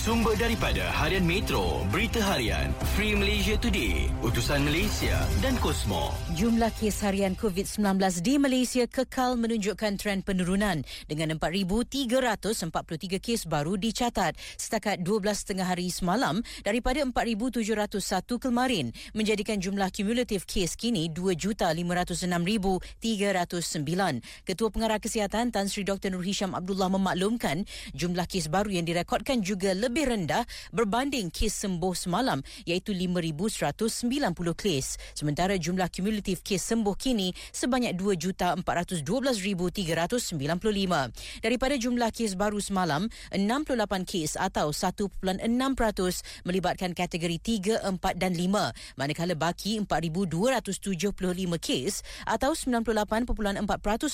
Sumber daripada Harian Metro, Berita Harian, Free Malaysia Today, Utusan Malaysia dan Kosmo. Jumlah kes harian COVID-19 di Malaysia kekal menunjukkan tren penurunan dengan 4,343 kes baru dicatat setakat 12 hari semalam daripada 4,701 kemarin menjadikan jumlah kumulatif kes kini 2,506,309. Ketua Pengarah Kesihatan Tan Sri Dr. Nur Hisham Abdullah memaklumkan jumlah kes baru yang direkodkan juga lebih lebih rendah berbanding kes sembuh semalam iaitu 5,190 kes. Sementara jumlah kumulatif kes sembuh kini sebanyak 2,412,395. Daripada jumlah kes baru semalam, 68 kes atau 1.6% melibatkan kategori 3, 4 dan 5 manakala baki 4,275 kes atau 98.4%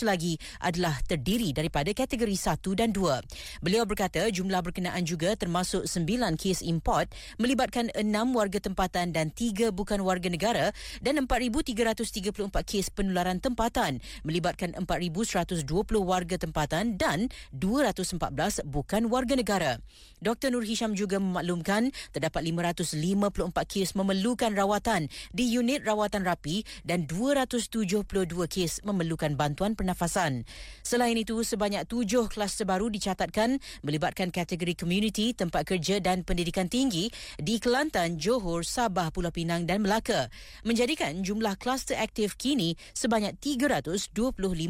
lagi adalah terdiri daripada kategori 1 dan 2. Beliau berkata jumlah berkenaan juga termasuk termasuk sembilan kes import melibatkan enam warga tempatan dan tiga bukan warga negara dan 4,334 kes penularan tempatan melibatkan 4,120 warga tempatan dan 214 bukan warga negara. Dr. Nur Hisham juga memaklumkan terdapat 554 kes memerlukan rawatan di unit rawatan rapi dan 272 kes memerlukan bantuan pernafasan. Selain itu, sebanyak tujuh kluster baru dicatatkan melibatkan kategori community tempat tempat kerja dan pendidikan tinggi di Kelantan, Johor, Sabah, Pulau Pinang dan Melaka menjadikan jumlah kluster aktif kini sebanyak 325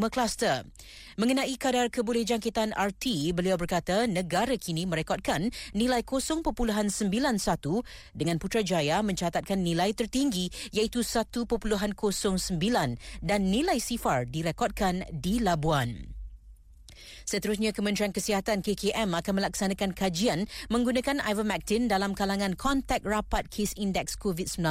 kluster. Mengenai kadar kebolehjangkitan RT, beliau berkata negara kini merekodkan nilai 0.91 dengan Putrajaya mencatatkan nilai tertinggi iaitu 1.09 dan nilai sifar direkodkan di Labuan. Seterusnya, Kementerian Kesihatan KKM akan melaksanakan kajian menggunakan ivermectin dalam kalangan kontak rapat kes indeks COVID-19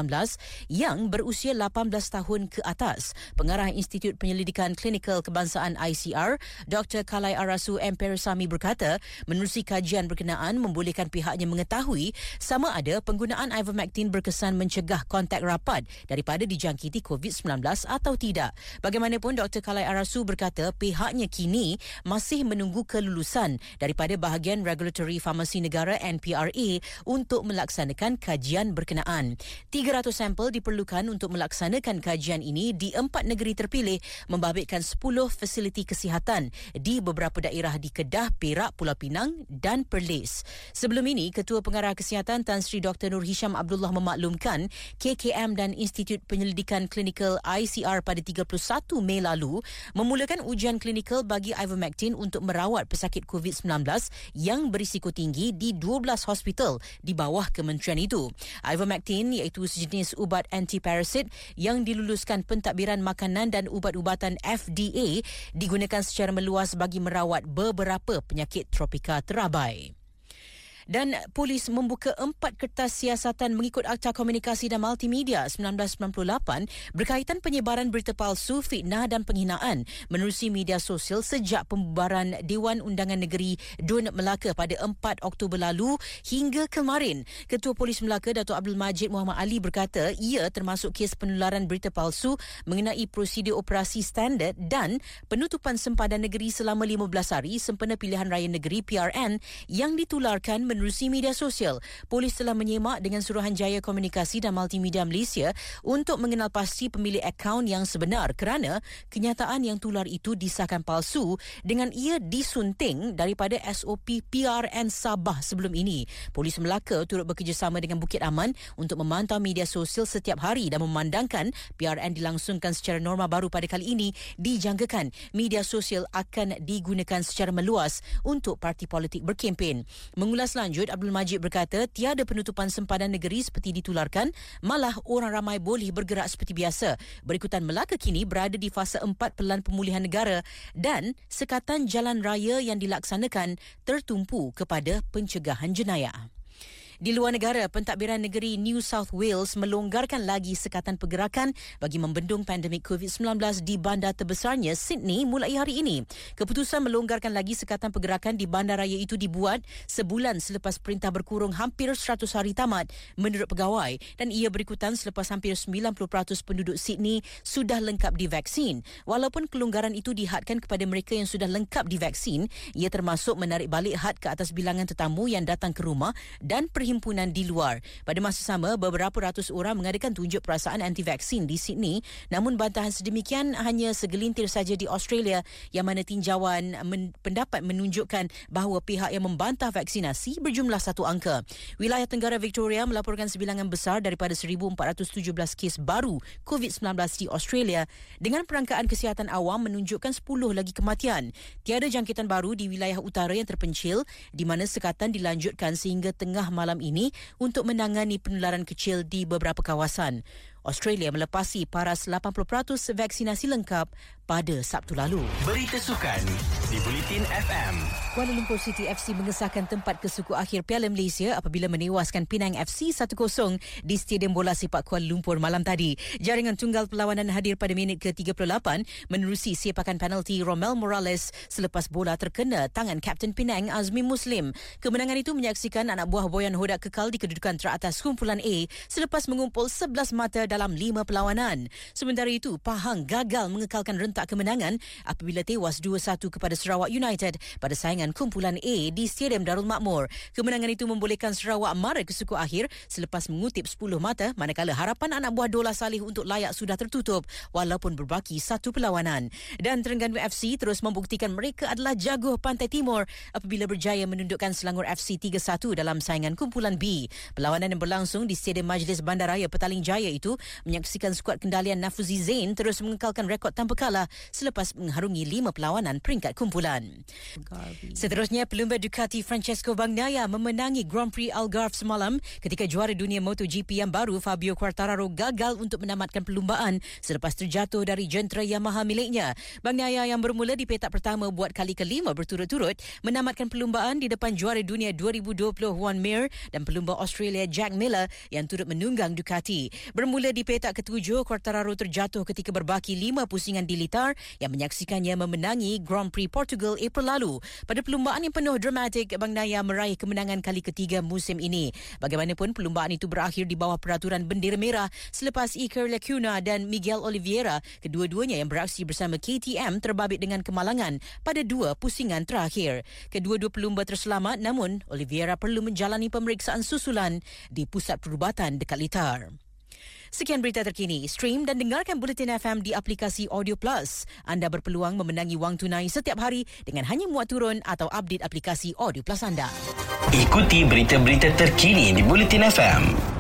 yang berusia 18 tahun ke atas. Pengarah Institut Penyelidikan Klinikal Kebangsaan ICR, Dr. Kalai Arasu M. Perisami berkata, menerusi kajian berkenaan membolehkan pihaknya mengetahui sama ada penggunaan ivermectin berkesan mencegah kontak rapat daripada dijangkiti COVID-19 atau tidak. Bagaimanapun, Dr. Kalai Arasu berkata pihaknya kini masih menunggu kelulusan daripada bahagian Regulatory Farmasi Negara NPRA untuk melaksanakan kajian berkenaan. 300 sampel diperlukan untuk melaksanakan kajian ini di empat negeri terpilih membabitkan 10 fasiliti kesihatan di beberapa daerah di Kedah, Perak, Pulau Pinang dan Perlis. Sebelum ini, Ketua Pengarah Kesihatan Tan Sri Dr. Nur Hisham Abdullah memaklumkan KKM dan Institut Penyelidikan Klinikal ICR pada 31 Mei lalu memulakan ujian klinikal bagi ivermectin untuk untuk merawat pesakit COVID-19 yang berisiko tinggi di 12 hospital di bawah kementerian itu. Ivermectin iaitu sejenis ubat antiparasit yang diluluskan pentadbiran makanan dan ubat-ubatan FDA digunakan secara meluas bagi merawat beberapa penyakit tropika terabai dan polis membuka empat kertas siasatan mengikut Akta Komunikasi dan Multimedia 1998 berkaitan penyebaran berita palsu, fitnah dan penghinaan menerusi media sosial sejak pembubaran Dewan Undangan Negeri Dun Melaka pada 4 Oktober lalu hingga kemarin. Ketua Polis Melaka Datuk Abdul Majid Muhammad Ali berkata ia termasuk kes penularan berita palsu mengenai prosedur operasi standard dan penutupan sempadan negeri selama 15 hari sempena pilihan raya negeri PRN yang ditularkan menerusi media sosial. Polis telah menyemak dengan Suruhanjaya Komunikasi dan Multimedia Malaysia untuk mengenal pasti pemilik akaun yang sebenar kerana kenyataan yang tular itu disahkan palsu dengan ia disunting daripada SOP PRN Sabah sebelum ini. Polis Melaka turut bekerjasama dengan Bukit Aman untuk memantau media sosial setiap hari dan memandangkan PRN dilangsungkan secara norma baru pada kali ini dijangkakan media sosial akan digunakan secara meluas untuk parti politik berkempen. Mengulas lanjut, Abdul Majid berkata tiada penutupan sempadan negeri seperti ditularkan, malah orang ramai boleh bergerak seperti biasa. Berikutan Melaka kini berada di fasa empat pelan pemulihan negara dan sekatan jalan raya yang dilaksanakan tertumpu kepada pencegahan jenayah. Di luar negara, pentadbiran negeri New South Wales melonggarkan lagi sekatan pergerakan bagi membendung pandemik COVID-19 di bandar terbesarnya Sydney mulai hari ini. Keputusan melonggarkan lagi sekatan pergerakan di bandaraya itu dibuat sebulan selepas perintah berkurung hampir 100 hari tamat menurut pegawai dan ia berikutan selepas hampir 90% penduduk Sydney sudah lengkap divaksin. Walaupun kelonggaran itu dihadkan kepada mereka yang sudah lengkap divaksin, ia termasuk menarik balik had ke atas bilangan tetamu yang datang ke rumah dan perhimpunan di luar. Pada masa sama, beberapa ratus orang mengadakan tunjuk perasaan anti-vaksin di Sydney namun bantahan sedemikian hanya segelintir saja di Australia yang mana tinjauan men- pendapat menunjukkan bahawa pihak yang membantah vaksinasi berjumlah satu angka. Wilayah Tenggara Victoria melaporkan sebilangan besar daripada 1,417 kes baru COVID-19 di Australia dengan perangkaan kesihatan awam menunjukkan 10 lagi kematian. Tiada jangkitan baru di wilayah utara yang terpencil di mana sekatan dilanjutkan sehingga tengah malam ini untuk menangani penularan kecil di beberapa kawasan. Australia melepasi paras 80% vaksinasi lengkap pada Sabtu lalu. Berita sukan di Bulletin FM. Kuala Lumpur City FC mengesahkan tempat kesuku akhir Piala Malaysia apabila menewaskan Penang FC 1-0 di Stadium Bola Sepak Kuala Lumpur malam tadi. Jaringan tunggal perlawanan hadir pada minit ke-38 menerusi sepakan penalti Romel Morales selepas bola terkena tangan Kapten Penang Azmi Muslim. Kemenangan itu menyaksikan anak buah Boyan Hodak kekal di kedudukan teratas kumpulan A selepas mengumpul 11 mata dalam 5 perlawanan. Sementara itu, Pahang gagal mengekalkan rentak kemenangan apabila tewas 2-1 kepada Sarawak United pada saingan kumpulan A di Stadium Darul Makmur. Kemenangan itu membolehkan Sarawak mara ke suku akhir selepas mengutip 10 mata manakala harapan anak buah Dola Salih untuk layak sudah tertutup walaupun berbaki satu perlawanan. Dan Terengganu FC terus membuktikan mereka adalah jago Pantai Timur apabila berjaya menundukkan Selangor FC 3-1 dalam saingan kumpulan B. Perlawanan yang berlangsung di Stadium Majlis Bandaraya Petaling Jaya itu menyaksikan skuad kendalian Nafuzi Zain terus mengekalkan rekod tanpa kalah selepas mengharungi lima perlawanan peringkat kumpulan. Seterusnya, pelumba Ducati Francesco Bagnaia memenangi Grand Prix Algarve semalam ketika juara dunia MotoGP yang baru Fabio Quartararo gagal untuk menamatkan perlumbaan selepas terjatuh dari jentera Yamaha miliknya. Bagnaia yang bermula di petak pertama buat kali kelima berturut-turut menamatkan perlumbaan di depan juara dunia 2020 Juan Mir dan pelumba Australia Jack Miller yang turut menunggang Ducati. Bermula di petak ketujuh, Quartararo terjatuh ketika berbaki lima pusingan di litar yang menyaksikannya memenangi Grand Prix Portugal April lalu. Pada perlumbaan yang penuh dramatik, Bang Naya meraih kemenangan kali ketiga musim ini. Bagaimanapun, perlumbaan itu berakhir di bawah peraturan bendera merah selepas Iker Lacuna dan Miguel Oliveira, kedua-duanya yang beraksi bersama KTM terbabit dengan kemalangan pada dua pusingan terakhir. Kedua-dua pelumba terselamat namun Oliveira perlu menjalani pemeriksaan susulan di pusat perubatan dekat Litar. Sekian berita terkini. Stream dan dengarkan Bulletin FM di aplikasi Audio Plus. Anda berpeluang memenangi wang tunai setiap hari dengan hanya muat turun atau update aplikasi Audio Plus anda. Ikuti berita-berita terkini di Bulletin FM.